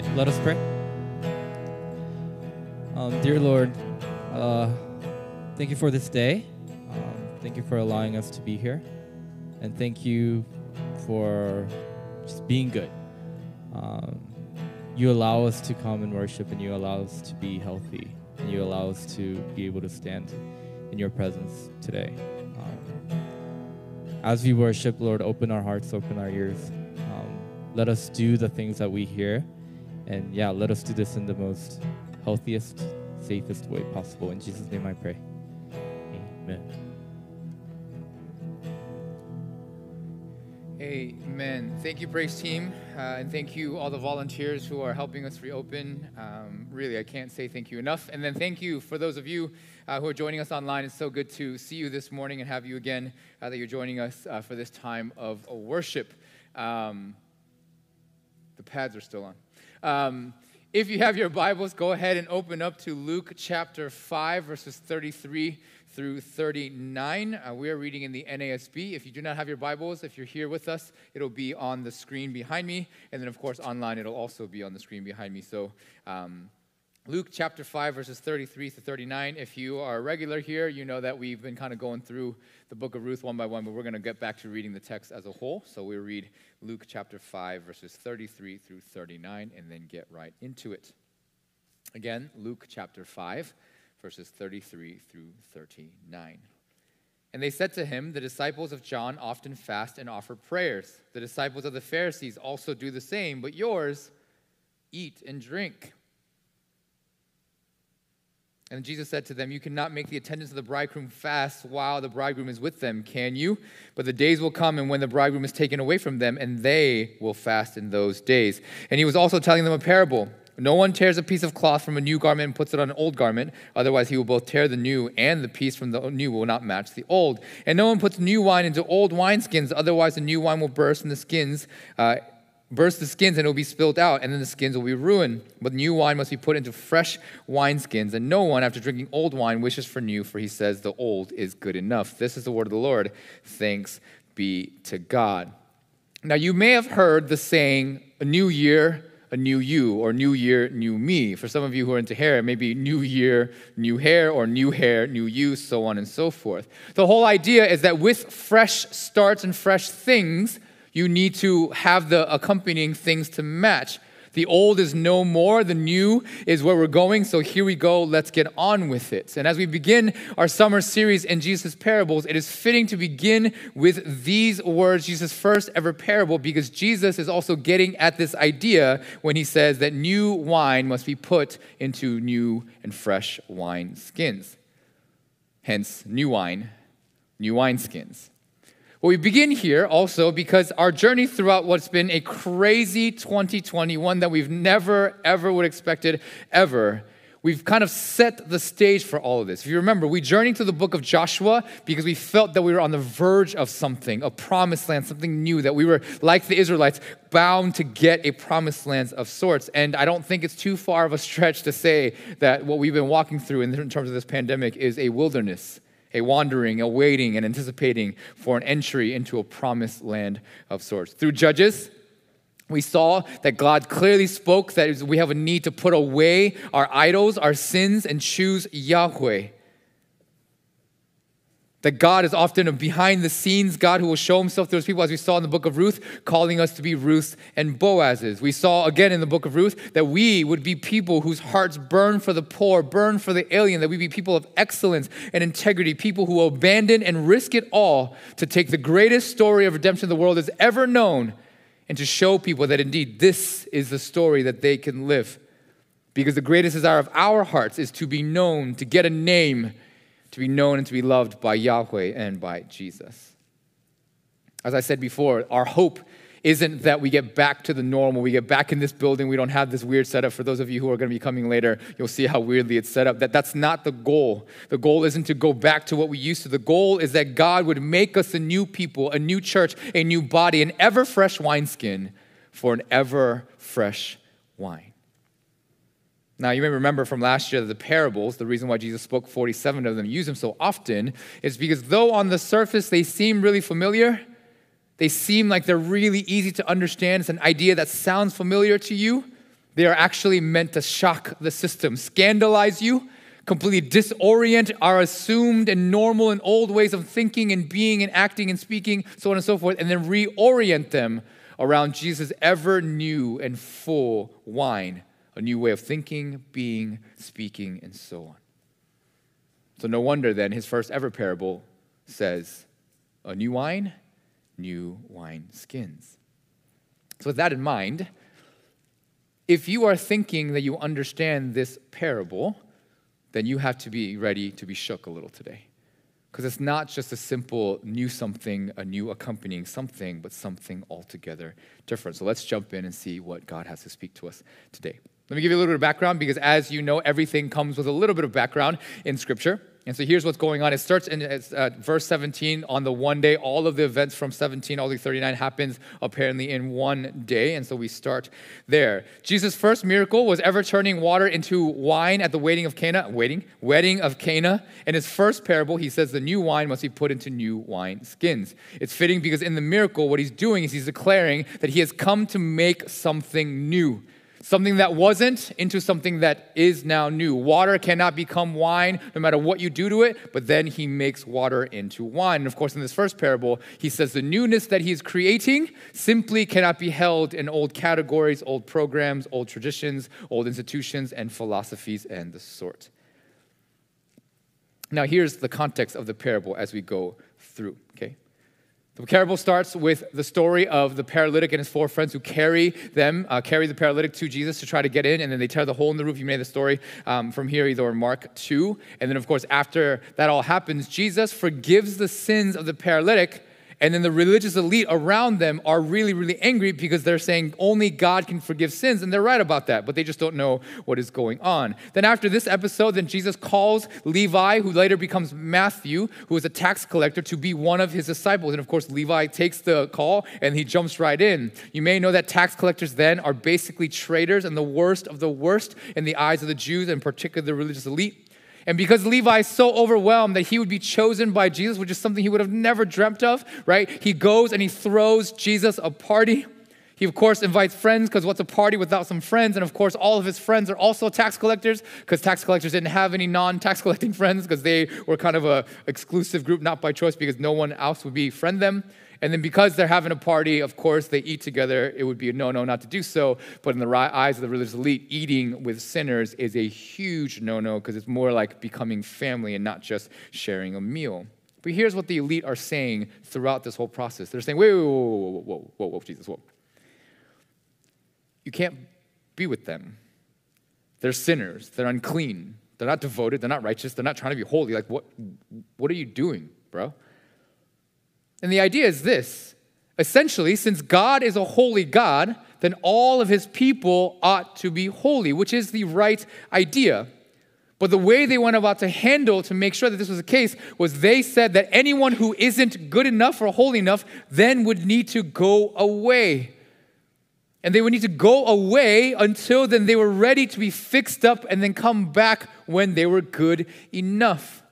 right, let us pray. Um, dear Lord, uh, thank you for this day. Um, thank you for allowing us to be here. And thank you for just being good. Um, you allow us to come and worship, and you allow us to be healthy, and you allow us to be able to stand in your presence today. Um, as we worship, Lord, open our hearts, open our ears. Um, let us do the things that we hear. And yeah, let us do this in the most healthiest, safest way possible. In Jesus' name I pray. Amen. Amen. Thank you, Praise Team, uh, and thank you all the volunteers who are helping us reopen. Um, really, I can't say thank you enough. And then thank you for those of you uh, who are joining us online. It's so good to see you this morning and have you again uh, that you're joining us uh, for this time of worship. Um, the pads are still on. Um, if you have your Bibles, go ahead and open up to Luke chapter 5, verses 33 through 39. Uh, we are reading in the NASB. If you do not have your Bibles, if you're here with us, it'll be on the screen behind me. And then, of course, online, it'll also be on the screen behind me. So, um, Luke chapter 5, verses 33 to 39. If you are a regular here, you know that we've been kind of going through the book of Ruth one by one, but we're going to get back to reading the text as a whole. So we read Luke chapter 5, verses 33 through 39, and then get right into it. Again, Luke chapter 5, verses 33 through 39. And they said to him, The disciples of John often fast and offer prayers. The disciples of the Pharisees also do the same, but yours eat and drink. And Jesus said to them, You cannot make the attendants of the bridegroom fast while the bridegroom is with them, can you? But the days will come and when the bridegroom is taken away from them, and they will fast in those days. And he was also telling them a parable. No one tears a piece of cloth from a new garment and puts it on an old garment, otherwise, he will both tear the new, and the piece from the new will not match the old. And no one puts new wine into old wineskins, otherwise, the new wine will burst, and the skins. Uh, burst the skins and it will be spilled out, and then the skins will be ruined. But new wine must be put into fresh wineskins, and no one, after drinking old wine, wishes for new, for he says the old is good enough. This is the word of the Lord. Thanks be to God. Now, you may have heard the saying, a new year, a new you, or new year, new me. For some of you who are into hair, it may be new year, new hair, or new hair, new you, so on and so forth. The whole idea is that with fresh starts and fresh things, you need to have the accompanying things to match. The old is no more, the new is where we're going. So here we go, let's get on with it. And as we begin our summer series in Jesus' parables, it is fitting to begin with these words, Jesus' first ever parable, because Jesus is also getting at this idea when he says that new wine must be put into new and fresh wine skins. Hence, new wine, new wine skins. Well, we begin here also because our journey throughout what's been a crazy 2021 that we've never, ever would expected ever. We've kind of set the stage for all of this. If you remember, we journeyed to the book of Joshua because we felt that we were on the verge of something, a promised land, something new, that we were, like the Israelites, bound to get a promised land of sorts. And I don't think it's too far of a stretch to say that what we've been walking through in terms of this pandemic is a wilderness a wandering, a waiting, and anticipating for an entry into a promised land of sorts. Through Judges, we saw that God clearly spoke that we have a need to put away our idols, our sins, and choose Yahweh. That God is often a behind the scenes God who will show himself to those people, as we saw in the book of Ruth, calling us to be Ruths and Boazes. We saw again in the book of Ruth that we would be people whose hearts burn for the poor, burn for the alien, that we be people of excellence and integrity, people who will abandon and risk it all to take the greatest story of redemption the world has ever known and to show people that indeed this is the story that they can live. Because the greatest desire of our hearts is to be known, to get a name to be known and to be loved by Yahweh and by Jesus. As I said before, our hope isn't that we get back to the normal. We get back in this building. We don't have this weird setup. For those of you who are going to be coming later, you'll see how weirdly it's set up. That, that's not the goal. The goal isn't to go back to what we used to. The goal is that God would make us a new people, a new church, a new body, an ever fresh wineskin for an ever fresh wine. Now, you may remember from last year that the parables, the reason why Jesus spoke 47 of them, used them so often, is because though on the surface they seem really familiar, they seem like they're really easy to understand. It's an idea that sounds familiar to you, They are actually meant to shock the system, scandalize you, completely disorient our assumed and normal and old ways of thinking and being and acting and speaking, so on and so forth, and then reorient them around Jesus' ever new and full wine, a new way of thinking, being, speaking, and so on. So, no wonder then his first ever parable says, A new wine, new wine skins. So, with that in mind, if you are thinking that you understand this parable, then you have to be ready to be shook a little today. Because it's not just a simple new something, a new accompanying something, but something altogether different. So let's jump in and see what God has to speak to us today. Let me give you a little bit of background because, as you know, everything comes with a little bit of background in Scripture. And so here's what's going on. It starts in uh, verse 17 on the one day. All of the events from 17 all the way 39 happens apparently in one day. And so we start there. Jesus' first miracle was ever turning water into wine at the wedding of Cana. Waiting, wedding of Cana. In his first parable, he says the new wine must be put into new wine skins. It's fitting because in the miracle, what he's doing is he's declaring that he has come to make something new something that wasn't into something that is now new. Water cannot become wine no matter what you do to it, but then he makes water into wine. And of course, in this first parable, he says the newness that he's creating simply cannot be held in old categories, old programs, old traditions, old institutions, and philosophies and the sort. Now, here's the context of the parable as we go through, okay? The parable starts with the story of the paralytic and his four friends who carry them, uh, carry the paralytic to Jesus to try to get in, and then they tear the hole in the roof. You made the story um, from here, either in Mark 2. And then, of course, after that all happens, Jesus forgives the sins of the paralytic and then the religious elite around them are really, really angry because they're saying only God can forgive sins. And they're right about that, but they just don't know what is going on. Then after this episode, then Jesus calls Levi, who later becomes Matthew, who is a tax collector, to be one of his disciples. And of course, Levi takes the call and he jumps right in. You may know that tax collectors then are basically traitors and the worst of the worst in the eyes of the Jews and particularly the religious elite. And because Levi is so overwhelmed that he would be chosen by Jesus, which is something he would have never dreamt of, right? He goes and he throws Jesus a party. He, of course, invites friends because what's a party without some friends? And of course, all of his friends are also tax collectors because tax collectors didn't have any non tax collecting friends because they were kind of a exclusive group, not by choice, because no one else would befriend them. And then because they're having a party, of course, they eat together. It would be a no no not to do so. But in the eyes of the religious elite, eating with sinners is a huge no no because it's more like becoming family and not just sharing a meal. But here's what the elite are saying throughout this whole process they're saying, wait, whoa, whoa, whoa, whoa, whoa, Jesus, whoa. You can't be with them. They're sinners, they're unclean, they're not devoted, they're not righteous, they're not trying to be holy. Like, what, what are you doing, bro? And the idea is this essentially, since God is a holy God, then all of his people ought to be holy, which is the right idea. But the way they went about to handle to make sure that this was the case was they said that anyone who isn't good enough or holy enough then would need to go away. And they would need to go away until then they were ready to be fixed up and then come back when they were good enough.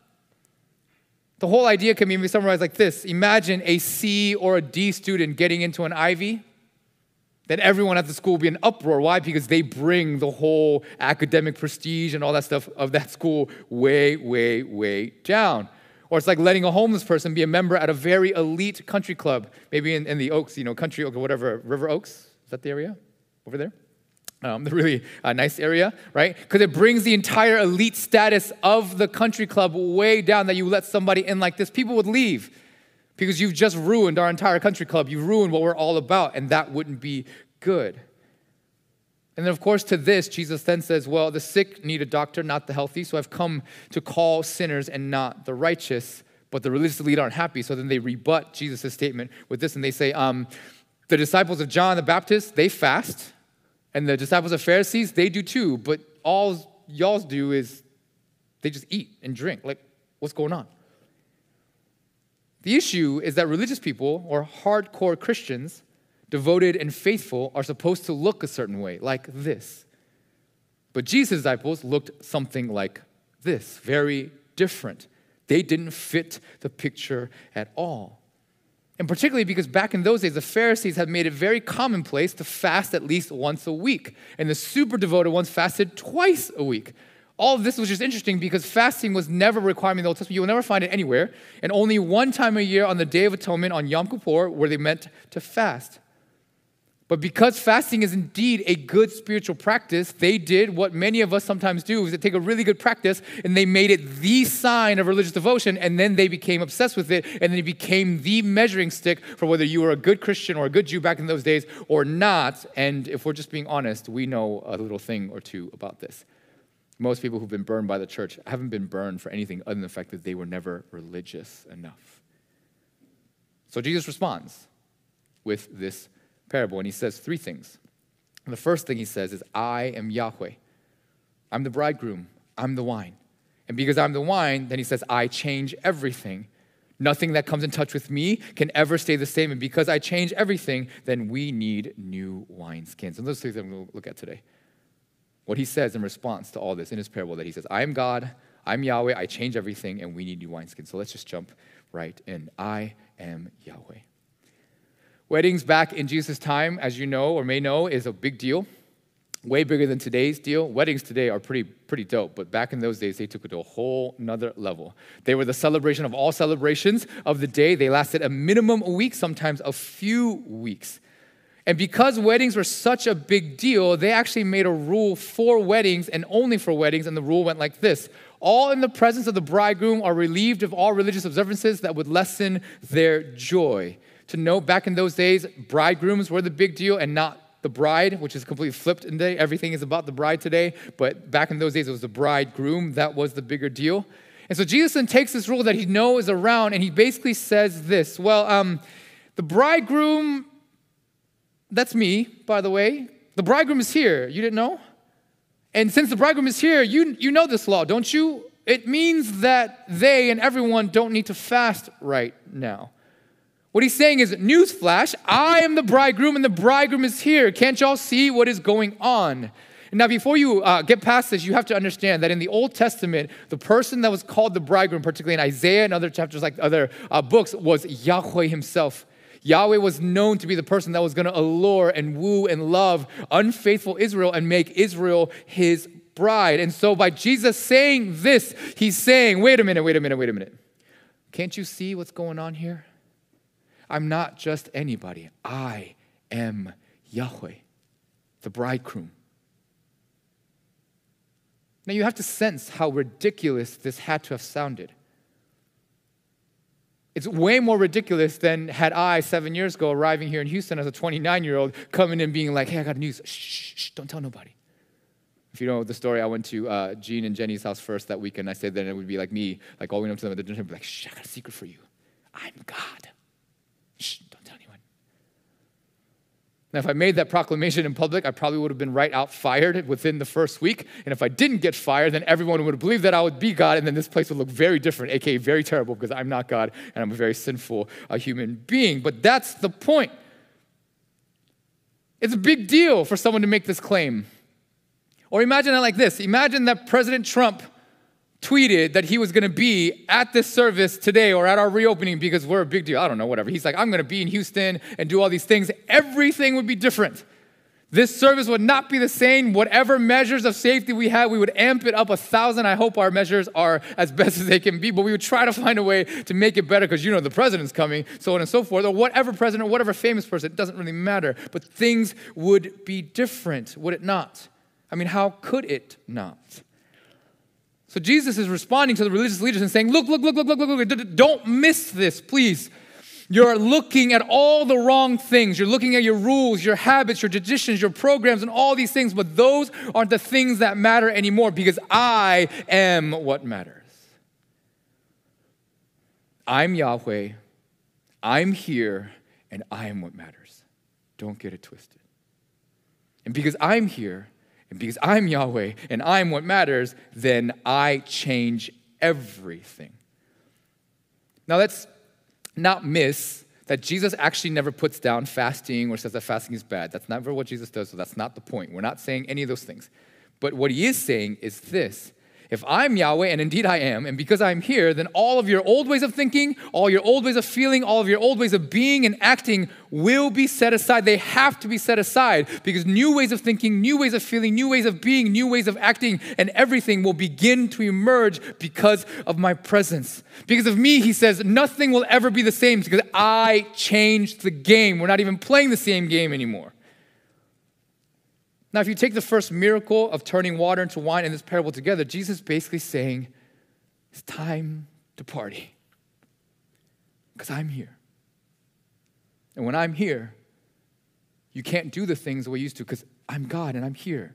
The whole idea can be summarized like this Imagine a C or a D student getting into an Ivy. Then everyone at the school will be in uproar. Why? Because they bring the whole academic prestige and all that stuff of that school way, way, way down. Or it's like letting a homeless person be a member at a very elite country club, maybe in, in the Oaks, you know, country Oak or whatever, River Oaks. Is that the area over there? Um, the really uh, nice area, right? Because it brings the entire elite status of the country club way down that you let somebody in like this. People would leave because you've just ruined our entire country club. You've ruined what we're all about, and that wouldn't be good. And then, of course, to this, Jesus then says, Well, the sick need a doctor, not the healthy. So I've come to call sinners and not the righteous. But the religious elite aren't happy. So then they rebut Jesus' statement with this and they say, um, The disciples of John the Baptist, they fast and the disciples of Pharisees, they do too, but all y'all do is they just eat and drink. Like, what's going on? The issue is that religious people or hardcore Christians, devoted and faithful, are supposed to look a certain way, like this. But Jesus' disciples looked something like this, very different. They didn't fit the picture at all. And particularly because back in those days, the Pharisees had made it very commonplace to fast at least once a week. And the super devoted ones fasted twice a week. All of this was just interesting because fasting was never a requirement in the Old Testament. You will never find it anywhere. And only one time a year on the Day of Atonement on Yom Kippur were they meant to fast. But because fasting is indeed a good spiritual practice, they did what many of us sometimes do is they take a really good practice and they made it the sign of religious devotion and then they became obsessed with it and then it became the measuring stick for whether you were a good Christian or a good Jew back in those days or not. And if we're just being honest, we know a little thing or two about this. Most people who've been burned by the church haven't been burned for anything other than the fact that they were never religious enough. So Jesus responds with this parable, and he says three things. And the first thing he says is, I am Yahweh. I'm the bridegroom, I'm the wine. And because I'm the wine, then he says, I change everything. Nothing that comes in touch with me can ever stay the same. And because I change everything, then we need new wineskins. And those are the things I'm going to look at today. What he says in response to all this in his parable that he says, I am God, I'm Yahweh, I change everything, and we need new wineskins. So let's just jump right in. I am Yahweh. Weddings back in Jesus' time, as you know or may know, is a big deal. Way bigger than today's deal. Weddings today are pretty, pretty dope, but back in those days, they took it to a whole nother level. They were the celebration of all celebrations of the day. They lasted a minimum a week, sometimes a few weeks. And because weddings were such a big deal, they actually made a rule for weddings and only for weddings, and the rule went like this All in the presence of the bridegroom are relieved of all religious observances that would lessen their joy to know back in those days, bridegrooms were the big deal and not the bride, which is completely flipped today. Everything is about the bride today. But back in those days, it was the bridegroom that was the bigger deal. And so Jesus then takes this rule that he knows around and he basically says this Well, um, the bridegroom, that's me, by the way. The bridegroom is here. You didn't know? And since the bridegroom is here, you, you know this law, don't you? It means that they and everyone don't need to fast right now. What he's saying is, newsflash, I am the bridegroom and the bridegroom is here. Can't y'all see what is going on? Now, before you uh, get past this, you have to understand that in the Old Testament, the person that was called the bridegroom, particularly in Isaiah and other chapters like other uh, books, was Yahweh himself. Yahweh was known to be the person that was going to allure and woo and love unfaithful Israel and make Israel his bride. And so, by Jesus saying this, he's saying, wait a minute, wait a minute, wait a minute. Can't you see what's going on here? I'm not just anybody. I am Yahweh, the bridegroom. Now you have to sense how ridiculous this had to have sounded. It's way more ridiculous than had I, seven years ago, arriving here in Houston as a 29 year old, coming in being like, hey, I got news. Shh, shh, don't tell nobody. If you know the story, I went to uh, Gene and Jenny's house first that weekend. I said then it would be like me, like all going up to them at the dinner, be like, shh, I got a secret for you. I'm God. Shh, don't tell anyone. Now, if I made that proclamation in public, I probably would have been right out fired within the first week. And if I didn't get fired, then everyone would have believed that I would be God, and then this place would look very different, aka very terrible, because I'm not God and I'm a very sinful uh, human being. But that's the point. It's a big deal for someone to make this claim. Or imagine it like this Imagine that President Trump tweeted that he was going to be at this service today or at our reopening because we're a big deal. I don't know, whatever. He's like, I'm going to be in Houston and do all these things. Everything would be different. This service would not be the same. Whatever measures of safety we had, we would amp it up a thousand. I hope our measures are as best as they can be, but we would try to find a way to make it better because you know the president's coming, so on and so forth, or whatever president, or whatever famous person. It doesn't really matter. But things would be different, would it not? I mean, how could it not? So Jesus is responding to the religious leaders and saying, Look, look, look, look, look, look, look, don't miss this, please. You're looking at all the wrong things. You're looking at your rules, your habits, your traditions, your programs, and all these things, but those aren't the things that matter anymore because I am what matters. I'm Yahweh, I'm here, and I am what matters. Don't get it twisted. And because I'm here, and because I'm Yahweh and I'm what matters, then I change everything. Now, let's not miss that Jesus actually never puts down fasting or says that fasting is bad. That's never what Jesus does, so that's not the point. We're not saying any of those things. But what he is saying is this If I'm Yahweh, and indeed I am, and because I'm here, then all of your old ways of thinking, all your old ways of feeling, all of your old ways of being and acting will be set aside. They have to be set aside because new ways of thinking, new ways of feeling, new ways of being, new ways of acting, and everything will begin to emerge because of my presence. Because of me, he says, nothing will ever be the same because I changed the game. We're not even playing the same game anymore. Now, if you take the first miracle of turning water into wine and this parable together, Jesus is basically saying, It's time to party. Because I'm here. And when I'm here, you can't do the things the way you used to because I'm God and I'm here.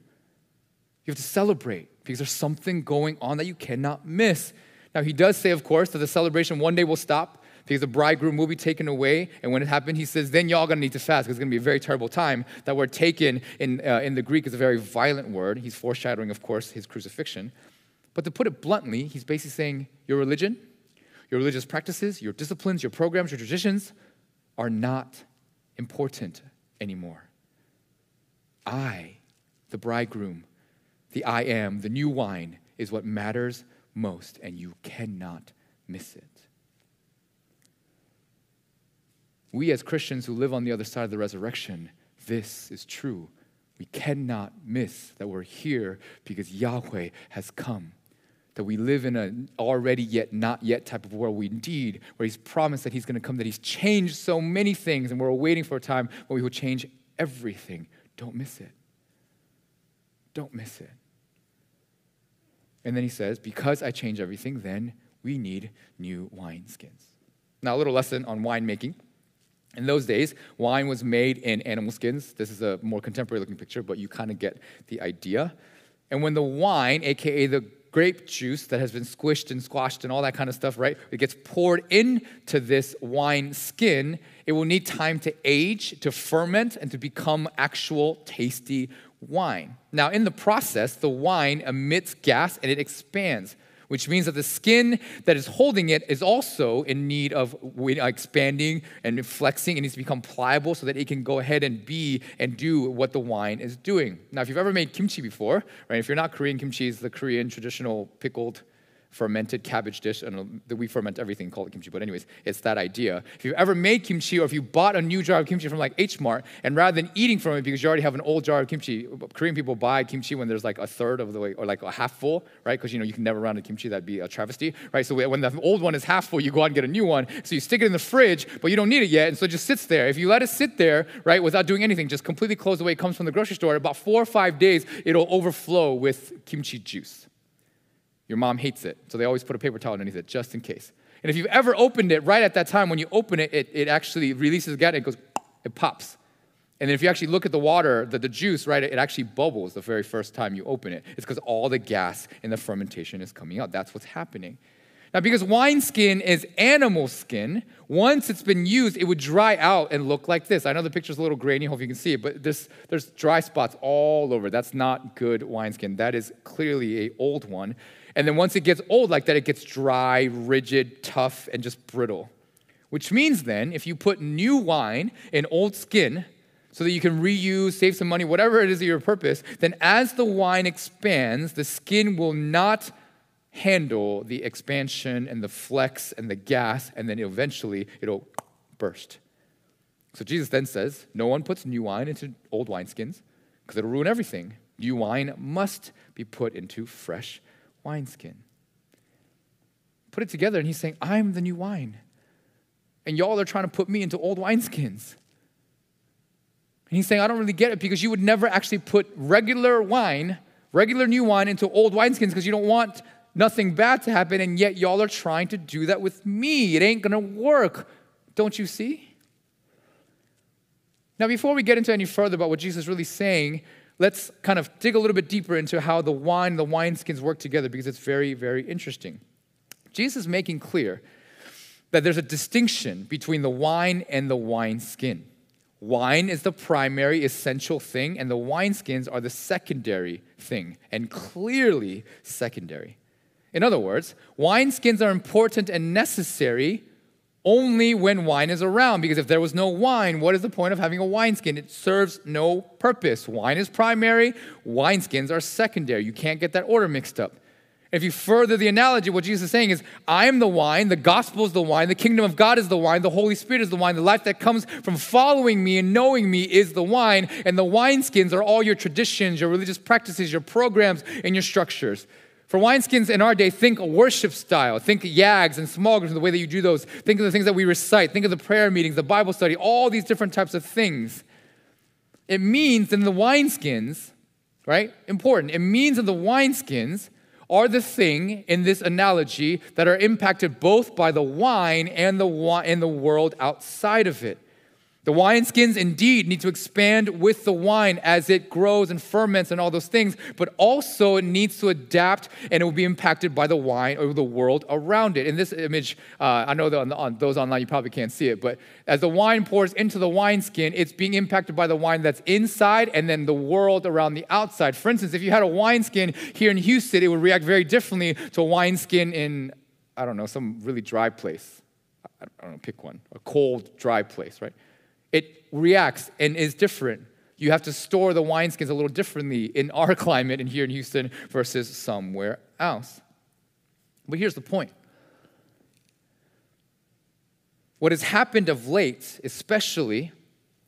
You have to celebrate because there's something going on that you cannot miss. Now, he does say, of course, that the celebration one day will stop because the bridegroom will be taken away. And when it happened, he says, then y'all gonna need to fast because it's gonna be a very terrible time. That word taken in, uh, in the Greek is a very violent word. He's foreshadowing, of course, his crucifixion. But to put it bluntly, he's basically saying, your religion, your religious practices, your disciplines, your programs, your traditions are not important anymore. I, the bridegroom, the I am, the new wine, is what matters most, and you cannot miss it. We, as Christians who live on the other side of the resurrection, this is true. We cannot miss that we're here because Yahweh has come. That we live in an already yet not yet type of world. We indeed, where He's promised that He's going to come, that He's changed so many things, and we're waiting for a time when we will change everything. Don't miss it. Don't miss it. And then He says, Because I change everything, then we need new wineskins. Now, a little lesson on winemaking. In those days, wine was made in animal skins. This is a more contemporary looking picture, but you kind of get the idea. And when the wine, aka the grape juice that has been squished and squashed and all that kind of stuff, right? It gets poured into this wine skin. It will need time to age, to ferment, and to become actual tasty wine. Now, in the process, the wine emits gas and it expands which means that the skin that is holding it is also in need of uh, expanding and flexing. It needs to become pliable so that it can go ahead and be and do what the wine is doing. Now, if you've ever made kimchi before, right, if you're not Korean, kimchi is the Korean traditional pickled fermented cabbage dish. and we ferment everything, call it kimchi, but anyways, it's that idea. If you've ever made kimchi or if you bought a new jar of kimchi from like H Mart, and rather than eating from it because you already have an old jar of kimchi, Korean people buy kimchi when there's like a third of the way, or like a half full, right? Because you know you can never run a kimchi, that'd be a travesty, right? So when the old one is half full, you go out and get a new one. So you stick it in the fridge, but you don't need it yet, and so it just sits there. If you let it sit there, right, without doing anything, just completely closed the way it comes from the grocery store, about four or five days, it'll overflow with kimchi juice. Your mom hates it, so they always put a paper towel underneath it just in case. And if you've ever opened it right at that time, when you open it, it, it actually releases gas, it goes, it pops. And then if you actually look at the water, the, the juice, right, it actually bubbles the very first time you open it. It's because all the gas in the fermentation is coming out. That's what's happening. Now, because wineskin is animal skin, once it's been used, it would dry out and look like this. I know the picture's a little grainy, hope you can see it, but there's, there's dry spots all over. That's not good wineskin. That is clearly a old one. And then once it gets old like that, it gets dry, rigid, tough, and just brittle. Which means then, if you put new wine in old skin, so that you can reuse, save some money, whatever it is your purpose, then as the wine expands, the skin will not handle the expansion and the flex and the gas, and then eventually it'll burst. So Jesus then says, No one puts new wine into old wineskins because it'll ruin everything. New wine must be put into fresh wineskin. Put it together, and he's saying, I'm the new wine. And y'all are trying to put me into old wineskins. And he's saying, I don't really get it because you would never actually put regular wine, regular new wine, into old wineskins because you don't want nothing bad to happen. And yet, y'all are trying to do that with me. It ain't going to work. Don't you see? Now, before we get into any further about what Jesus is really saying, let's kind of dig a little bit deeper into how the wine and the wineskins work together because it's very, very interesting. Jesus is making clear that there's a distinction between the wine and the wineskin. Wine is the primary essential thing, and the wineskins are the secondary thing, and clearly secondary. In other words, wineskins are important and necessary only when wine is around. Because if there was no wine, what is the point of having a wineskin? It serves no purpose. Wine is primary, wineskins are secondary. You can't get that order mixed up. If you further the analogy, what Jesus is saying is, I am the wine, the gospel is the wine, the kingdom of God is the wine, the Holy Spirit is the wine, the life that comes from following me and knowing me is the wine, and the wineskins are all your traditions, your religious practices, your programs, and your structures. For wineskins in our day, think worship style. Think yags and small groups, the way that you do those. Think of the things that we recite. Think of the prayer meetings, the Bible study, all these different types of things. It means in the wineskins, right? Important. It means in the wineskins, are the thing in this analogy that are impacted both by the wine and the, and the world outside of it. The wineskins indeed need to expand with the wine as it grows and ferments and all those things, but also it needs to adapt and it will be impacted by the wine or the world around it. In this image, uh, I know that on, on, those online you probably can't see it, but as the wine pours into the wineskin, it's being impacted by the wine that's inside and then the world around the outside. For instance, if you had a wineskin here in Houston, it would react very differently to a wineskin in, I don't know, some really dry place. I don't know, pick one, a cold, dry place, right? It reacts and is different. You have to store the wineskins a little differently in our climate and here in Houston versus somewhere else. But here's the point. What has happened of late, especially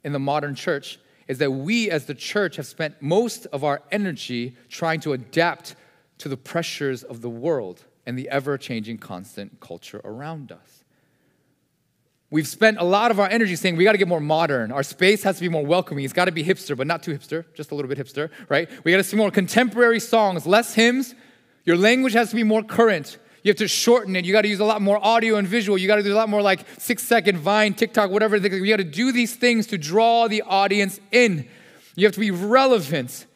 in the modern church, is that we as the church have spent most of our energy trying to adapt to the pressures of the world and the ever changing constant culture around us. We've spent a lot of our energy saying we got to get more modern. Our space has to be more welcoming. It's got to be hipster, but not too hipster, just a little bit hipster, right? We got to see more contemporary songs, less hymns. Your language has to be more current. You have to shorten it. You got to use a lot more audio and visual. You got to do a lot more like six second Vine, TikTok, whatever. You got to do these things to draw the audience in. You have to be relevant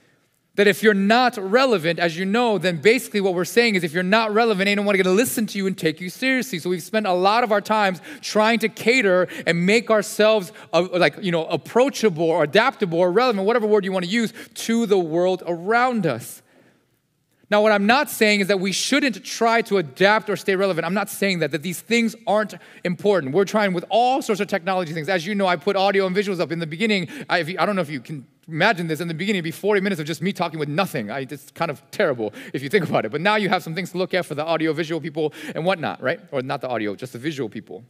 that if you're not relevant, as you know, then basically what we're saying is if you're not relevant, ain't no one to listen to you and take you seriously. So we've spent a lot of our times trying to cater and make ourselves uh, like, you know, approachable or adaptable or relevant, whatever word you want to use, to the world around us. Now, what I'm not saying is that we shouldn't try to adapt or stay relevant. I'm not saying that, that these things aren't important. We're trying with all sorts of technology things. As you know, I put audio and visuals up in the beginning. I, you, I don't know if you can imagine this in the beginning, it'd be 40 minutes of just me talking with nothing. I, it's kind of terrible if you think about it. But now you have some things to look at for the audio visual people and whatnot, right? Or not the audio, just the visual people.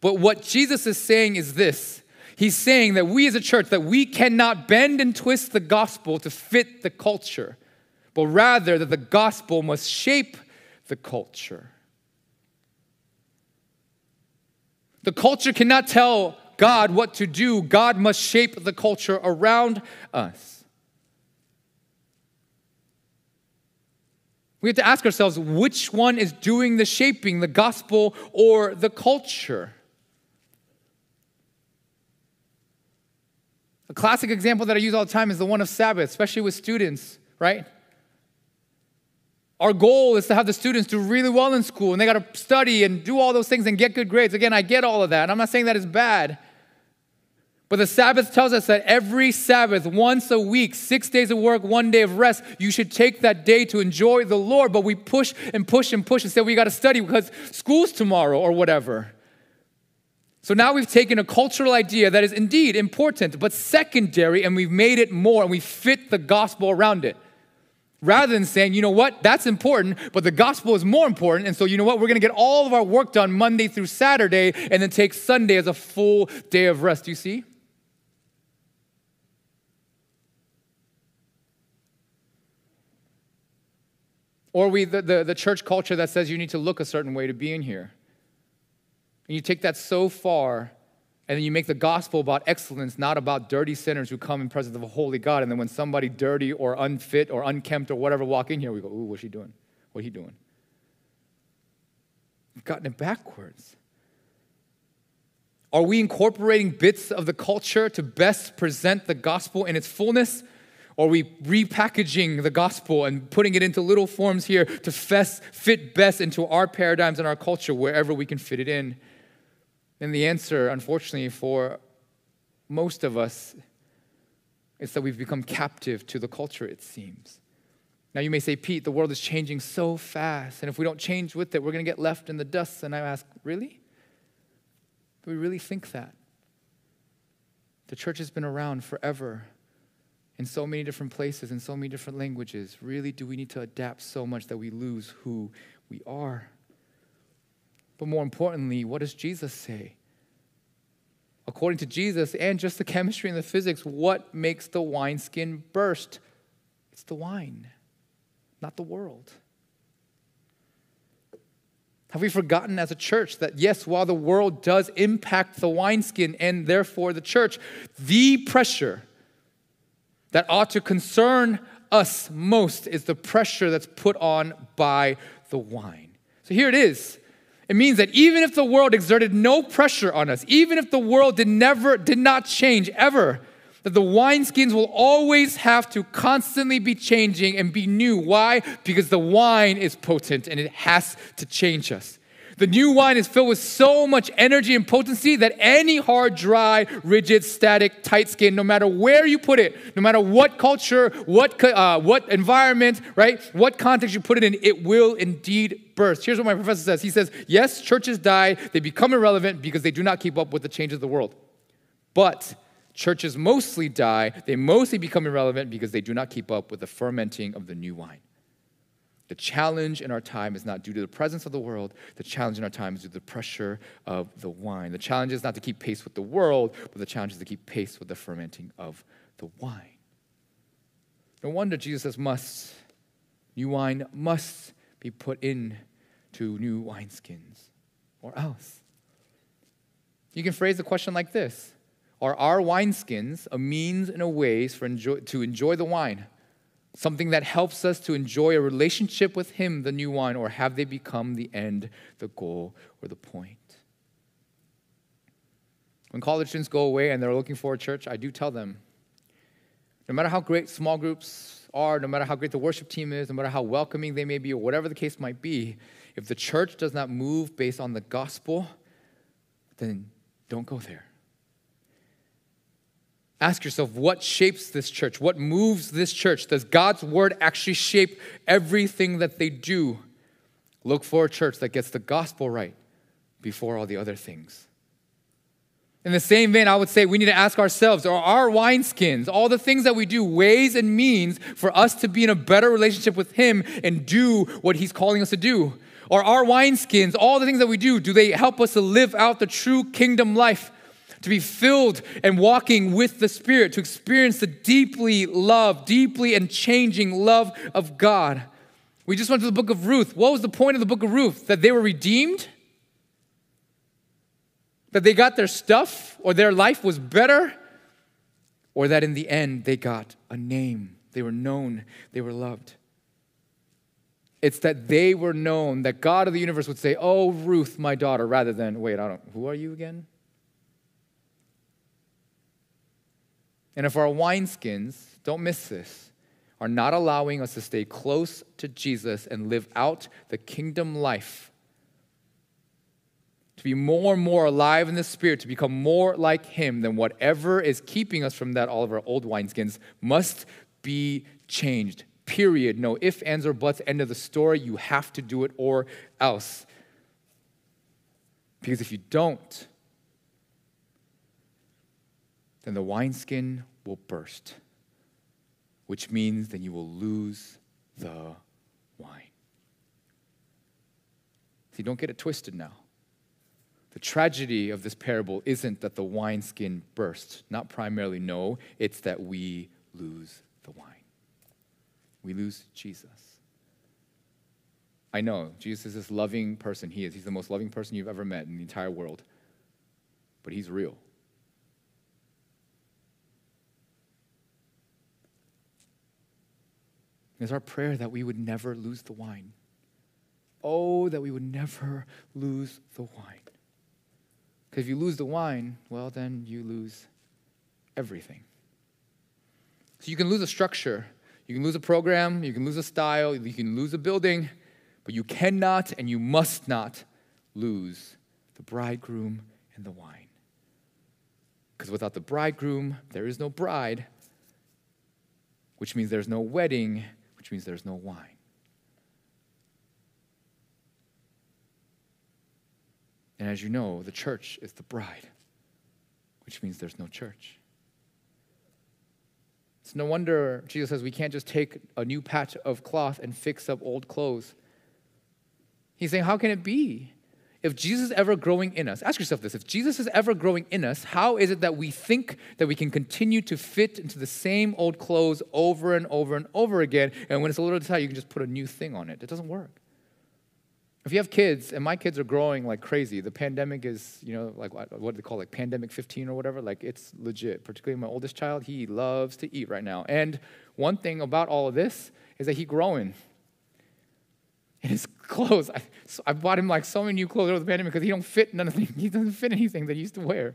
But what Jesus is saying is this He's saying that we as a church, that we cannot bend and twist the gospel to fit the culture but rather that the gospel must shape the culture. The culture cannot tell God what to do, God must shape the culture around us. We have to ask ourselves which one is doing the shaping, the gospel or the culture? A classic example that I use all the time is the one of Sabbath, especially with students, right? Our goal is to have the students do really well in school and they got to study and do all those things and get good grades. Again, I get all of that. I'm not saying that is bad. But the Sabbath tells us that every Sabbath, once a week, six days of work, one day of rest, you should take that day to enjoy the Lord. But we push and push and push and say we got to study because school's tomorrow or whatever. So now we've taken a cultural idea that is indeed important, but secondary, and we've made it more and we fit the gospel around it rather than saying, you know what, that's important, but the gospel is more important. And so, you know what, we're going to get all of our work done Monday through Saturday and then take Sunday as a full day of rest. You see? Or we, the, the, the church culture that says you need to look a certain way to be in here. And you take that so far and then you make the gospel about excellence, not about dirty sinners who come in presence of a holy God. And then when somebody dirty or unfit or unkempt or whatever walk in here, we go, ooh, what's he doing? What he doing? We've gotten it backwards. Are we incorporating bits of the culture to best present the gospel in its fullness? Or are we repackaging the gospel and putting it into little forms here to fit best into our paradigms and our culture wherever we can fit it in? And the answer, unfortunately, for most of us is that we've become captive to the culture, it seems. Now, you may say, Pete, the world is changing so fast, and if we don't change with it, we're going to get left in the dust. And I ask, really? Do we really think that? The church has been around forever. In so many different places, in so many different languages? Really, do we need to adapt so much that we lose who we are? But more importantly, what does Jesus say? According to Jesus and just the chemistry and the physics, what makes the wineskin burst? It's the wine, not the world. Have we forgotten as a church that, yes, while the world does impact the wineskin and therefore the church, the pressure that ought to concern us most is the pressure that's put on by the wine. So here it is. It means that even if the world exerted no pressure on us, even if the world did never did not change ever, that the wineskins will always have to constantly be changing and be new. Why? Because the wine is potent and it has to change us. The new wine is filled with so much energy and potency that any hard, dry, rigid, static, tight skin, no matter where you put it, no matter what culture, what, uh, what environment, right, what context you put it in, it will indeed burst. Here's what my professor says He says, Yes, churches die, they become irrelevant because they do not keep up with the changes of the world. But Churches mostly die, they mostly become irrelevant because they do not keep up with the fermenting of the new wine. The challenge in our time is not due to the presence of the world. The challenge in our time is due to the pressure of the wine. The challenge is not to keep pace with the world, but the challenge is to keep pace with the fermenting of the wine. No wonder Jesus says, must. New wine must be put in to new wineskins, or else. You can phrase the question like this are our wineskins a means and a ways for enjoy, to enjoy the wine? Something that helps us to enjoy a relationship with Him, the new wine, or have they become the end, the goal, or the point? When college students go away and they're looking for a church, I do tell them no matter how great small groups are, no matter how great the worship team is, no matter how welcoming they may be, or whatever the case might be, if the church does not move based on the gospel, then don't go there. Ask yourself what shapes this church? What moves this church? Does God's word actually shape everything that they do? Look for a church that gets the gospel right before all the other things. In the same vein, I would say we need to ask ourselves are our wineskins, all the things that we do, ways and means for us to be in a better relationship with Him and do what He's calling us to do? Are our wineskins, all the things that we do, do they help us to live out the true kingdom life? To be filled and walking with the Spirit, to experience the deeply love, deeply and changing love of God. We just went to the book of Ruth. What was the point of the book of Ruth? That they were redeemed? That they got their stuff or their life was better? Or that in the end they got a name? They were known, they were loved. It's that they were known, that God of the universe would say, Oh, Ruth, my daughter, rather than, wait, I don't, who are you again? And if our wineskins, don't miss this, are not allowing us to stay close to Jesus and live out the kingdom life, to be more and more alive in the Spirit, to become more like Him, then whatever is keeping us from that, all of our old wineskins, must be changed. Period. No if, ands, or buts. End of the story. You have to do it or else. Because if you don't, then the wineskin will burst, which means then you will lose the wine. See, don't get it twisted now. The tragedy of this parable isn't that the wineskin bursts, not primarily, no, it's that we lose the wine. We lose Jesus. I know, Jesus is this loving person. He is. He's the most loving person you've ever met in the entire world. But he's real. It's our prayer that we would never lose the wine. Oh, that we would never lose the wine. Because if you lose the wine, well, then you lose everything. So you can lose a structure, you can lose a program, you can lose a style, you can lose a building, but you cannot and you must not lose the bridegroom and the wine. Because without the bridegroom, there is no bride, which means there's no wedding, which means there's no wine. And as you know, the church is the bride, which means there's no church. It's no wonder Jesus says we can't just take a new patch of cloth and fix up old clothes. He's saying, How can it be? If Jesus is ever growing in us, ask yourself this if Jesus is ever growing in us, how is it that we think that we can continue to fit into the same old clothes over and over and over again? And when it's a little tight, you can just put a new thing on it? It doesn't work. If you have kids, and my kids are growing like crazy, the pandemic is, you know, like what, do they call it, like pandemic 15 or whatever? Like it's legit. Particularly my oldest child, he loves to eat right now. And one thing about all of this is that he's growing. And clothes, I, so I bought him like so many new clothes over the pandemic because he don't fit none he doesn't fit anything that he used to wear.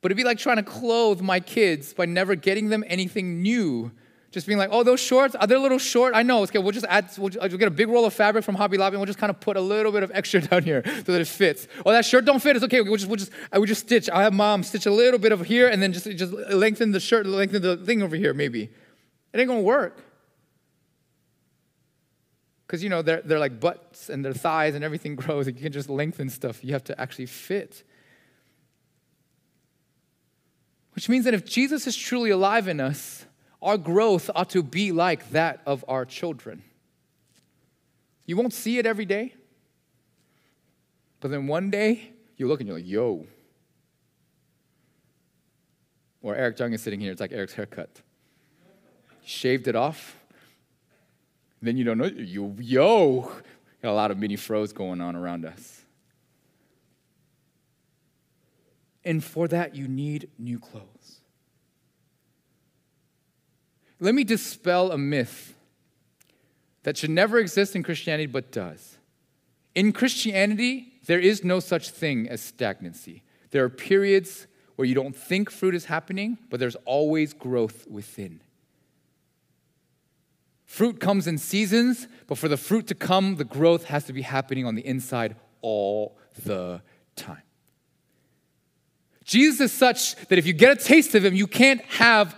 But it'd be like trying to clothe my kids by never getting them anything new just being like, oh, those shorts, are they a little short? I know. It's okay, we'll just add, we'll, just, we'll, get a big roll of fabric from Hobby Lobby and we'll just kind of put a little bit of extra down here so that it fits. Oh, that shirt don't fit. It's okay. We'll just, we'll just, I would just stitch. I'll have mom stitch a little bit of here and then just, just lengthen the shirt, lengthen the thing over here, maybe. It ain't gonna work. Because, you know, they're, they're like butts and their thighs and everything grows. You can just lengthen stuff. You have to actually fit. Which means that if Jesus is truly alive in us, our growth ought to be like that of our children. You won't see it every day, but then one day you look and you're like, yo. Or Eric Jung is sitting here, it's like Eric's haircut. Shaved it off. Then you don't know, you, yo. Got a lot of mini froze going on around us. And for that, you need new clothes. Let me dispel a myth that should never exist in Christianity but does. In Christianity, there is no such thing as stagnancy. There are periods where you don't think fruit is happening, but there's always growth within. Fruit comes in seasons, but for the fruit to come, the growth has to be happening on the inside all the time. Jesus is such that if you get a taste of him, you can't have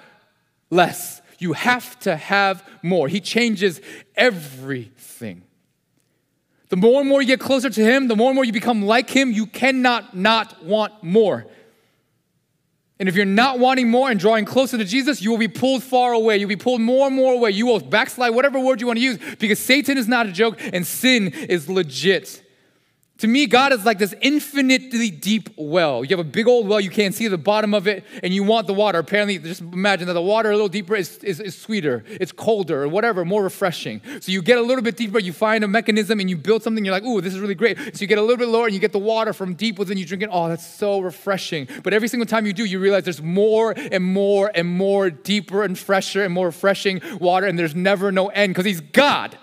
less. You have to have more. He changes everything. The more and more you get closer to Him, the more and more you become like Him, you cannot not want more. And if you're not wanting more and drawing closer to Jesus, you will be pulled far away. You'll be pulled more and more away. You will backslide, whatever word you want to use, because Satan is not a joke and sin is legit. To me, God is like this infinitely deep well. You have a big old well, you can't see the bottom of it, and you want the water. Apparently, just imagine that the water a little deeper is, is, is, sweeter, it's colder, or whatever, more refreshing. So you get a little bit deeper, you find a mechanism, and you build something, you're like, ooh, this is really great. So you get a little bit lower, and you get the water from deep within, you drink it. Oh, that's so refreshing. But every single time you do, you realize there's more and more and more deeper and fresher and more refreshing water, and there's never no end because He's God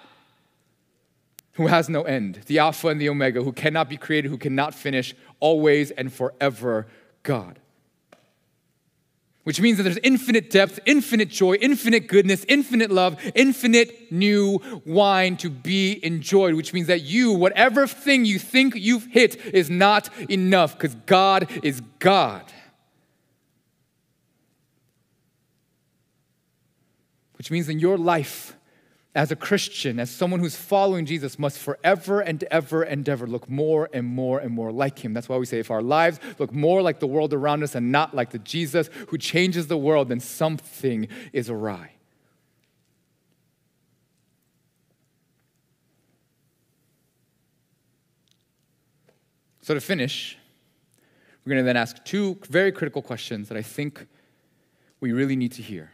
who has no end, the Alpha and the Omega, who cannot be created, who cannot finish, always and forever God. Which means that there's infinite depth, infinite joy, infinite goodness, infinite love, infinite new wine to be enjoyed. Which means that you, whatever thing you think you've hit, is not enough because God is God. Which means in your life, as a Christian, as someone who's following Jesus, must forever and ever and ever look more and more and more like him. That's why we say if our lives look more like the world around us and not like the Jesus who changes the world, then something is awry. So, to finish, we're going to then ask two very critical questions that I think we really need to hear.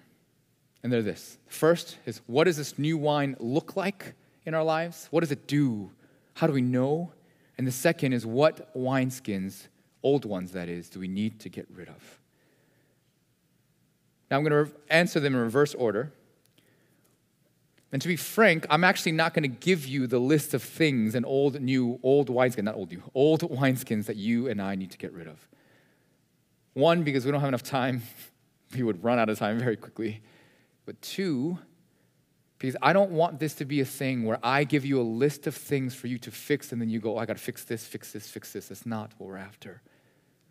And they're this. First is what does this new wine look like in our lives? What does it do? How do we know? And the second is what wineskins, old ones that is, do we need to get rid of? Now I'm going to answer them in reverse order. And to be frank, I'm actually not going to give you the list of things and old, new, old wineskins, not old, new, old wineskins that you and I need to get rid of. One, because we don't have enough time. We would run out of time very quickly. But two, because I don't want this to be a thing where I give you a list of things for you to fix and then you go, oh, I got to fix this, fix this, fix this. That's not what we're after.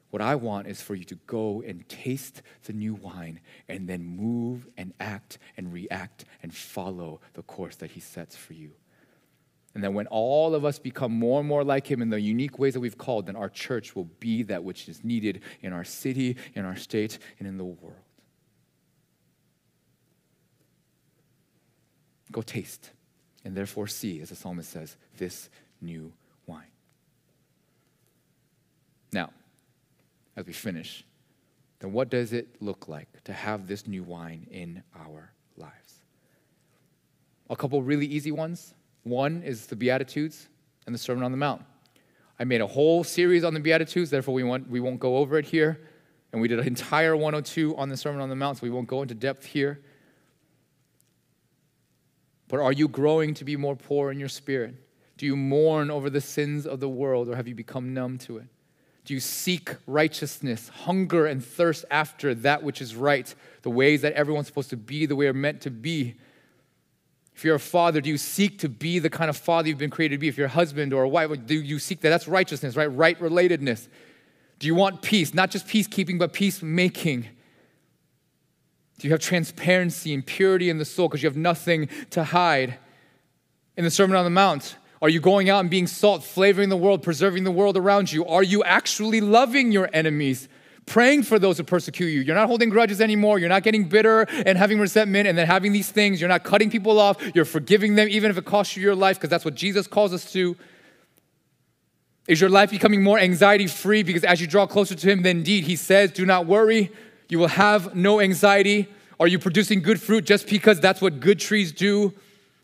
What I want is for you to go and taste the new wine and then move and act and react and follow the course that He sets for you. And then when all of us become more and more like Him in the unique ways that we've called, then our church will be that which is needed in our city, in our state, and in the world. Go taste, and therefore see, as the psalmist says, this new wine. Now, as we finish, then what does it look like to have this new wine in our lives? A couple really easy ones. One is the Beatitudes and the Sermon on the Mount. I made a whole series on the Beatitudes, therefore, we, want, we won't go over it here. And we did an entire 102 on the Sermon on the Mount, so we won't go into depth here. But are you growing to be more poor in your spirit? Do you mourn over the sins of the world, or have you become numb to it? Do you seek righteousness, hunger and thirst after that which is right, the ways that everyone's supposed to be, the way we're meant to be? If you're a father, do you seek to be the kind of father you've been created to be? If you're a husband or a wife, do you seek that? That's righteousness, right? Right relatedness. Do you want peace? Not just peacekeeping, but peacemaking. Do you have transparency and purity in the soul because you have nothing to hide? In the Sermon on the Mount, are you going out and being salt, flavoring the world, preserving the world around you? Are you actually loving your enemies? Praying for those who persecute you. You're not holding grudges anymore. You're not getting bitter and having resentment and then having these things. You're not cutting people off. You're forgiving them, even if it costs you your life, because that's what Jesus calls us to. Is your life becoming more anxiety free? Because as you draw closer to Him, then indeed He says, Do not worry, you will have no anxiety. Are you producing good fruit just because that's what good trees do?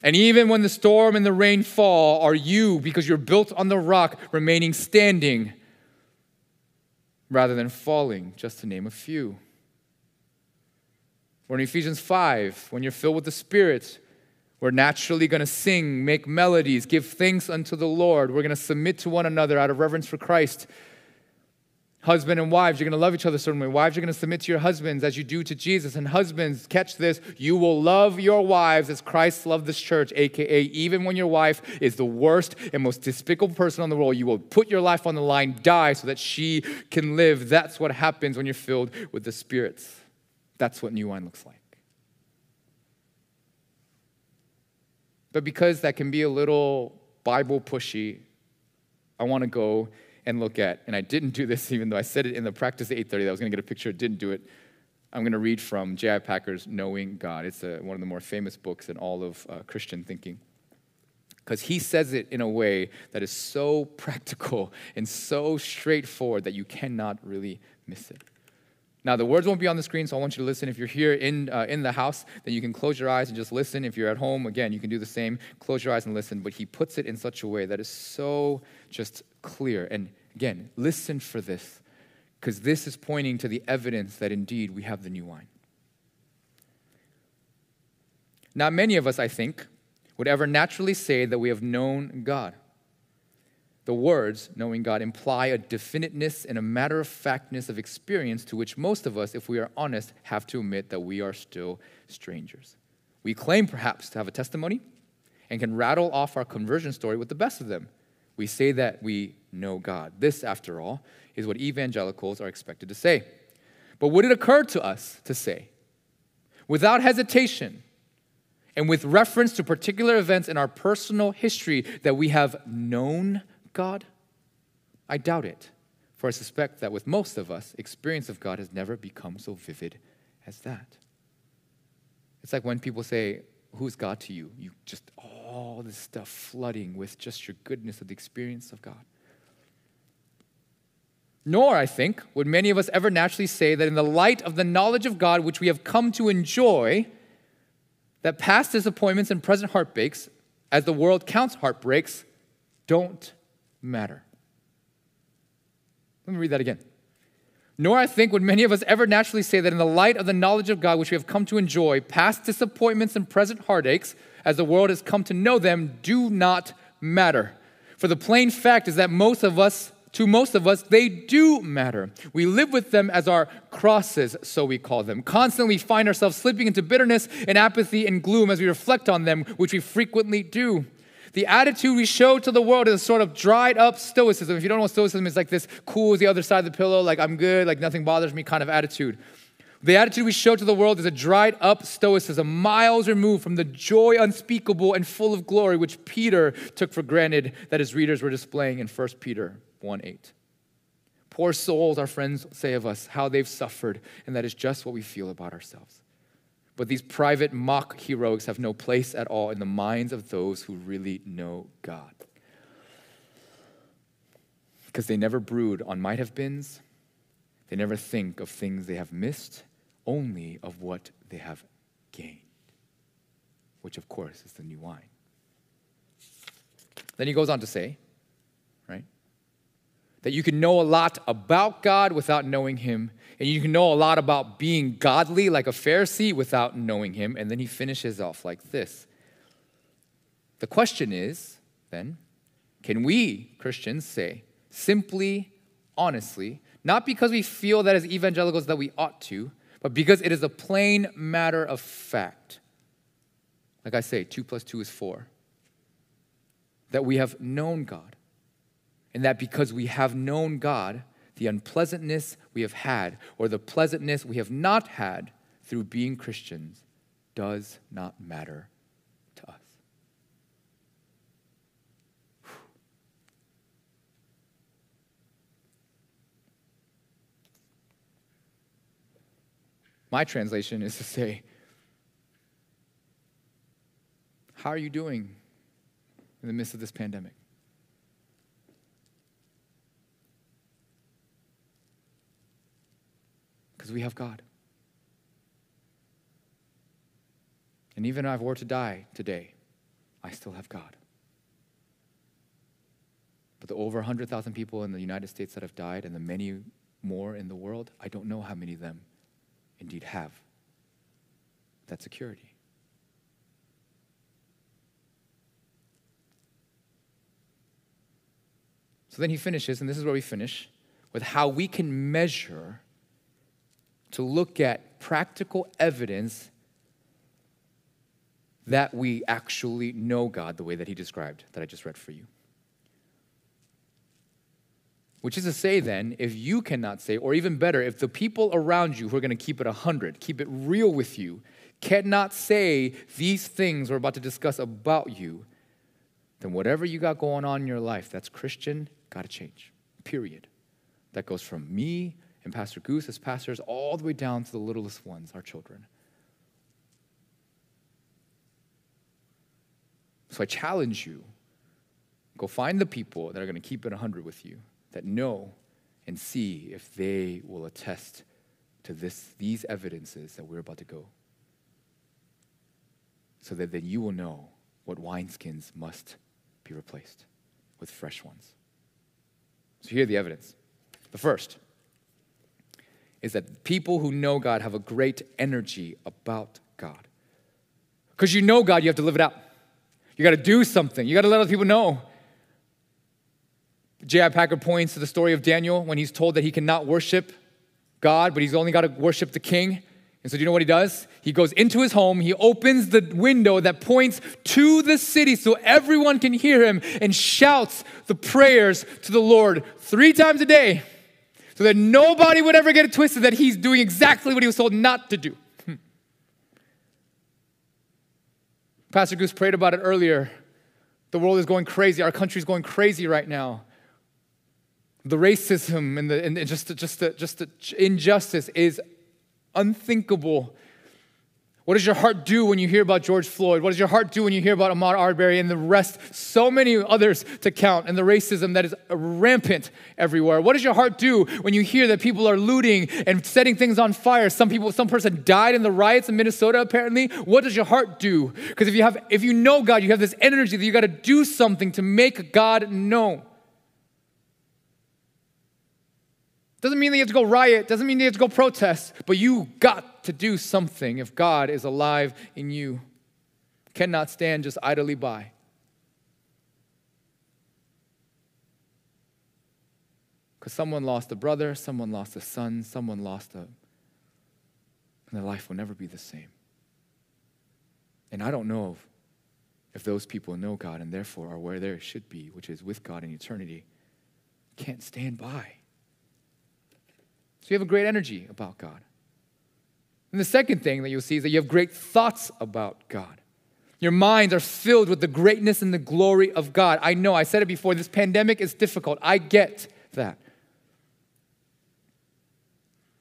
And even when the storm and the rain fall, are you, because you're built on the rock, remaining standing rather than falling, just to name a few? Or in Ephesians 5, when you're filled with the Spirit, we're naturally going to sing, make melodies, give thanks unto the Lord. We're going to submit to one another out of reverence for Christ. Husband and wives, you're going to love each other certainly. Wives, you're going to submit to your husbands as you do to Jesus. And husbands, catch this, you will love your wives as Christ loved this church, aka, even when your wife is the worst and most despicable person on the world, you will put your life on the line, die so that she can live. That's what happens when you're filled with the spirits. That's what new wine looks like. But because that can be a little Bible pushy, I want to go and look at, and I didn't do this even though I said it in the practice at 8.30 that I was going to get a picture, didn't do it. I'm going to read from J.I. Packer's Knowing God. It's a, one of the more famous books in all of uh, Christian thinking. Because he says it in a way that is so practical and so straightforward that you cannot really miss it. Now, the words won't be on the screen, so I want you to listen. If you're here in, uh, in the house, then you can close your eyes and just listen. If you're at home, again, you can do the same. Close your eyes and listen. But he puts it in such a way that is so just clear. And again, listen for this, because this is pointing to the evidence that indeed we have the new wine. Not many of us, I think, would ever naturally say that we have known God. The words, knowing God, imply a definiteness and a matter of factness of experience to which most of us, if we are honest, have to admit that we are still strangers. We claim perhaps to have a testimony and can rattle off our conversion story with the best of them. We say that we know God. This, after all, is what evangelicals are expected to say. But would it occur to us to say, without hesitation, and with reference to particular events in our personal history, that we have known God? I doubt it, for I suspect that with most of us, experience of God has never become so vivid as that. It's like when people say, Who's God to you? You just all this stuff flooding with just your goodness of the experience of God. Nor, I think, would many of us ever naturally say that in the light of the knowledge of God which we have come to enjoy, that past disappointments and present heartbreaks, as the world counts heartbreaks, don't matter. Let me read that again. Nor, I think, would many of us ever naturally say that in the light of the knowledge of God which we have come to enjoy, past disappointments and present heartaches, as the world has come to know them, do not matter. For the plain fact is that most of us, to most of us, they do matter. We live with them as our crosses, so we call them. Constantly find ourselves slipping into bitterness and apathy and gloom as we reflect on them, which we frequently do. The attitude we show to the world is a sort of dried up stoicism. If you don't know what stoicism is, like this cool as the other side of the pillow, like I'm good, like nothing bothers me kind of attitude. The attitude we show to the world is a dried up stoicism, miles removed from the joy unspeakable and full of glory which Peter took for granted that his readers were displaying in 1 Peter 1 8. Poor souls, our friends say of us, how they've suffered, and that is just what we feel about ourselves. But these private mock heroics have no place at all in the minds of those who really know God. Because they never brood on might have beens, they never think of things they have missed, only of what they have gained, which of course is the new wine. Then he goes on to say, that you can know a lot about God without knowing Him, and you can know a lot about being godly like a Pharisee without knowing Him. And then he finishes off like this. The question is then, can we Christians say simply, honestly, not because we feel that as evangelicals that we ought to, but because it is a plain matter of fact. Like I say, two plus two is four. That we have known God. And that because we have known God, the unpleasantness we have had or the pleasantness we have not had through being Christians does not matter to us. My translation is to say, How are you doing in the midst of this pandemic? Because we have God. And even if I were to die today, I still have God. But the over 100,000 people in the United States that have died and the many more in the world, I don't know how many of them indeed have that security. So then he finishes, and this is where we finish, with how we can measure to look at practical evidence that we actually know God the way that he described, that I just read for you. Which is to say, then, if you cannot say, or even better, if the people around you who are going to keep it 100, keep it real with you, cannot say these things we're about to discuss about you, then whatever you got going on in your life that's Christian, got to change. Period. That goes from me and Pastor Goose as pastors all the way down to the littlest ones, our children. So I challenge you go find the people that are going to keep it 100 with you that know and see if they will attest to this, these evidences that we're about to go. So that then you will know what wineskins must be replaced with fresh ones. So here are the evidence. The first is that people who know God have a great energy about God. Because you know God, you have to live it out. You got to do something. You got to let other people know. J.I. Packer points to the story of Daniel when he's told that he cannot worship God, but he's only got to worship the king. And so, do you know what he does? He goes into his home, he opens the window that points to the city so everyone can hear him and shouts the prayers to the Lord three times a day so that nobody would ever get it twisted that he's doing exactly what he was told not to do. Hmm. Pastor Goose prayed about it earlier. The world is going crazy. Our country is going crazy right now the racism and, the, and just, the, just, the, just the injustice is unthinkable. What does your heart do when you hear about George Floyd? What does your heart do when you hear about Ahmaud Arbery and the rest, so many others to count, and the racism that is rampant everywhere? What does your heart do when you hear that people are looting and setting things on fire? Some people, some person died in the riots in Minnesota, apparently. What does your heart do? Because if you have, if you know God, you have this energy that you got to do something to make God known. Doesn't mean they have to go riot, doesn't mean they have to go protest, but you got to do something if God is alive in you. Cannot stand just idly by. Because someone lost a brother, someone lost a son, someone lost a. And their life will never be the same. And I don't know if, if those people know God and therefore are where they should be, which is with God in eternity. Can't stand by. So you have a great energy about God. And the second thing that you'll see is that you have great thoughts about God. Your minds are filled with the greatness and the glory of God. I know, I said it before, this pandemic is difficult. I get that.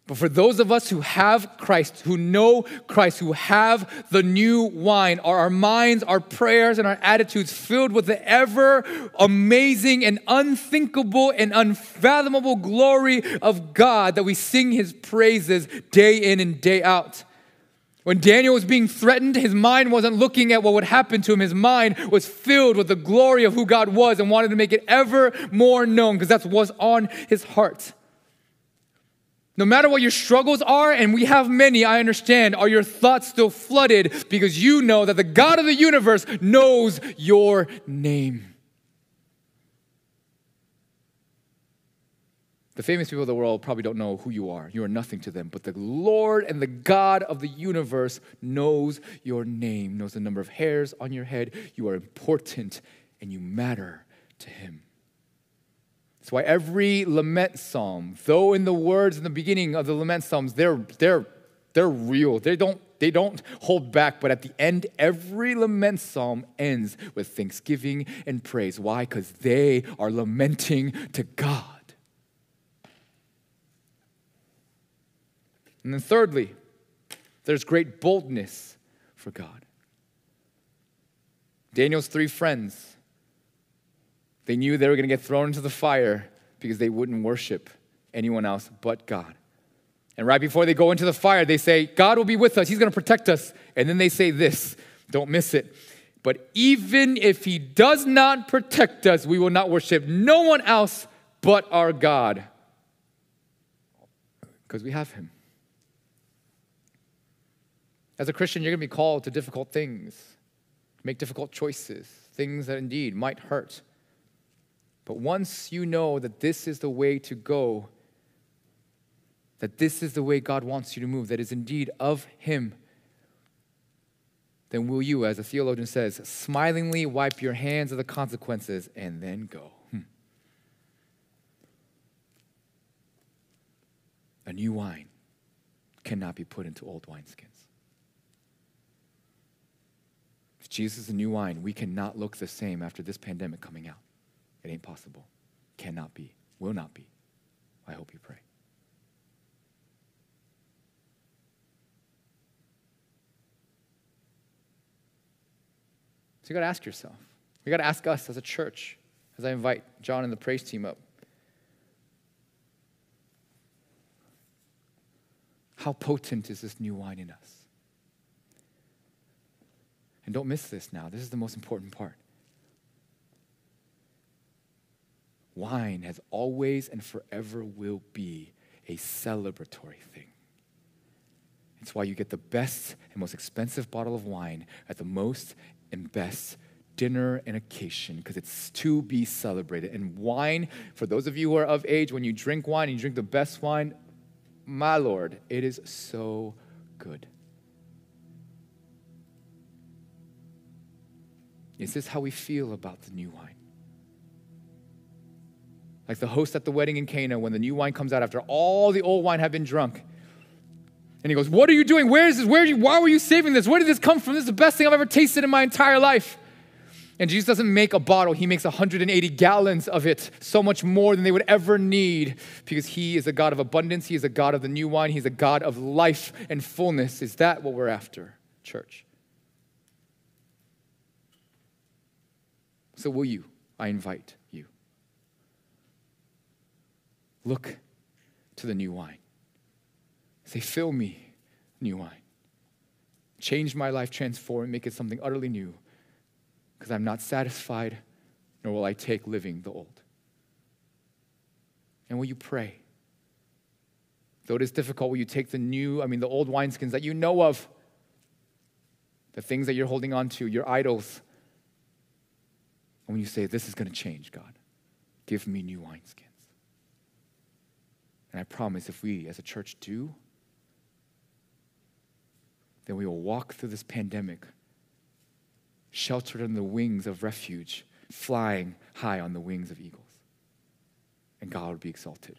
But for those of us who have Christ, who know Christ, who have the new wine, are our minds, our prayers, and our attitudes filled with the ever amazing and unthinkable and unfathomable glory of God that we sing his praises day in and day out. When Daniel was being threatened, his mind wasn't looking at what would happen to him. His mind was filled with the glory of who God was and wanted to make it ever more known because that's what's on his heart. No matter what your struggles are, and we have many, I understand, are your thoughts still flooded because you know that the God of the universe knows your name? The famous people of the world probably don't know who you are. You are nothing to them. But the Lord and the God of the universe knows your name, knows the number of hairs on your head. You are important and you matter to Him. That's why every lament psalm, though in the words in the beginning of the lament psalms, they're, they're, they're real. They don't, they don't hold back, but at the end, every lament psalm ends with thanksgiving and praise. Why? Because they are lamenting to God. And then, thirdly, there's great boldness for God. Daniel's three friends they knew they were going to get thrown into the fire because they wouldn't worship anyone else but God. And right before they go into the fire, they say, God will be with us. He's going to protect us. And then they say this don't miss it. But even if He does not protect us, we will not worship no one else but our God because we have Him. As a Christian, you're going to be called to difficult things, make difficult choices, things that indeed might hurt. But once you know that this is the way to go, that this is the way God wants you to move, that is indeed of Him, then will you, as a theologian says, smilingly wipe your hands of the consequences and then go. Hmm. A new wine cannot be put into old wineskins. If Jesus is a new wine, we cannot look the same after this pandemic coming out. It ain't possible. Cannot be. Will not be. I hope you pray. So you got to ask yourself. You got to ask us as a church, as I invite John and the praise team up. How potent is this new wine in us? And don't miss this now. This is the most important part. Wine has always and forever will be a celebratory thing. It's why you get the best and most expensive bottle of wine at the most and best dinner and occasion because it's to be celebrated. And wine, for those of you who are of age, when you drink wine and you drink the best wine, my Lord, it is so good. Is this how we feel about the new wine? Like the host at the wedding in Cana when the new wine comes out after all the old wine have been drunk. And he goes, What are you doing? Where is this? Where you, why were you saving this? Where did this come from? This is the best thing I've ever tasted in my entire life. And Jesus doesn't make a bottle, he makes 180 gallons of it, so much more than they would ever need, because he is a God of abundance. He is a God of the new wine. He's a God of life and fullness. Is that what we're after, church? So, will you? I invite Look to the new wine. Say, fill me, new wine. Change my life, transform, make it something utterly new, because I'm not satisfied, nor will I take living the old. And will you pray? Though it is difficult, will you take the new, I mean, the old wineskins that you know of, the things that you're holding on to, your idols, and when you say, This is going to change, God, give me new wineskins. And I promise if we as a church do, then we will walk through this pandemic sheltered in the wings of refuge, flying high on the wings of eagles. And God will be exalted.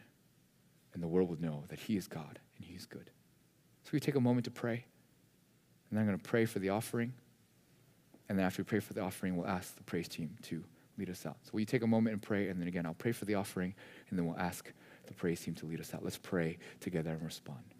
And the world will know that He is God and He is good. So we take a moment to pray. And then I'm going to pray for the offering. And then after we pray for the offering, we'll ask the praise team to lead us out. So will you take a moment and pray? And then again, I'll pray for the offering, and then we'll ask the praise team to lead us out. Let's pray together and respond.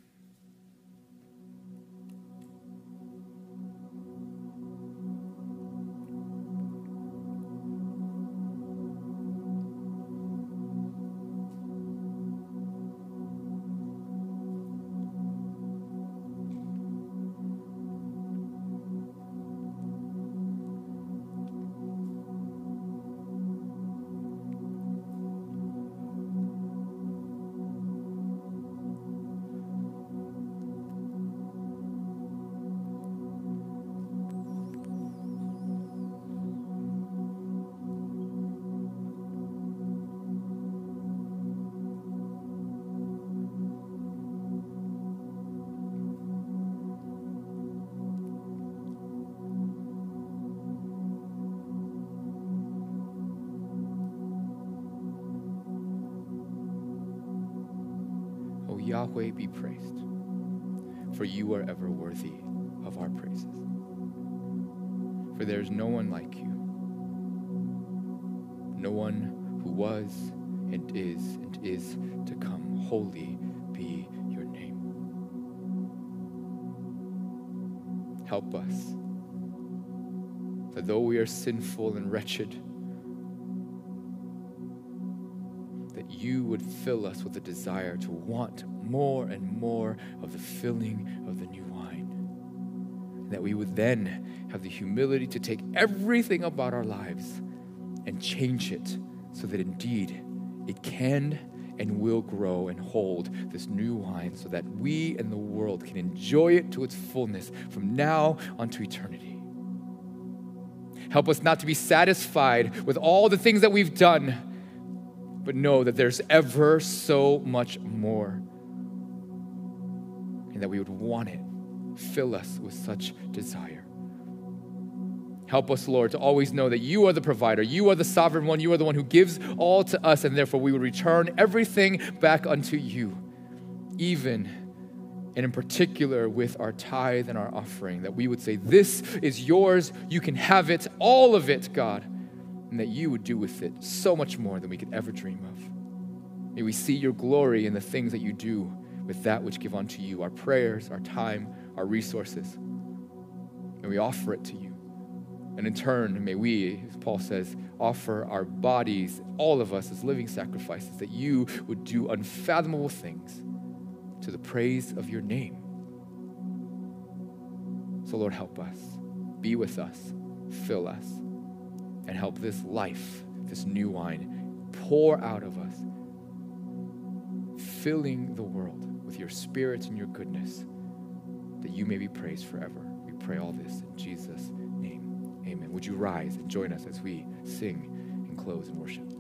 Be praised, for you are ever worthy of our praises. For there is no one like you, no one who was and is and is to come. Holy be your name. Help us that though we are sinful and wretched, that you would fill us with a desire to want more and more of the filling of the new wine. That we would then have the humility to take everything about our lives and change it so that indeed it can and will grow and hold this new wine so that we and the world can enjoy it to its fullness from now unto eternity. Help us not to be satisfied with all the things that we've done, but know that there's ever so much more and that we would want it. Fill us with such desire. Help us, Lord, to always know that you are the provider. You are the sovereign one. You are the one who gives all to us, and therefore we would return everything back unto you, even and in particular with our tithe and our offering, that we would say, This is yours. You can have it, all of it, God, and that you would do with it so much more than we could ever dream of. May we see your glory in the things that you do with that which give unto you our prayers, our time, our resources. And we offer it to you. And in turn, may we, as Paul says, offer our bodies, all of us, as living sacrifices, that you would do unfathomable things to the praise of your name. So, Lord, help us. Be with us. Fill us. And help this life, this new wine, pour out of us, filling the world with your spirit and your goodness, that you may be praised forever. We pray all this in Jesus' name. Amen. Would you rise and join us as we sing and close in worship?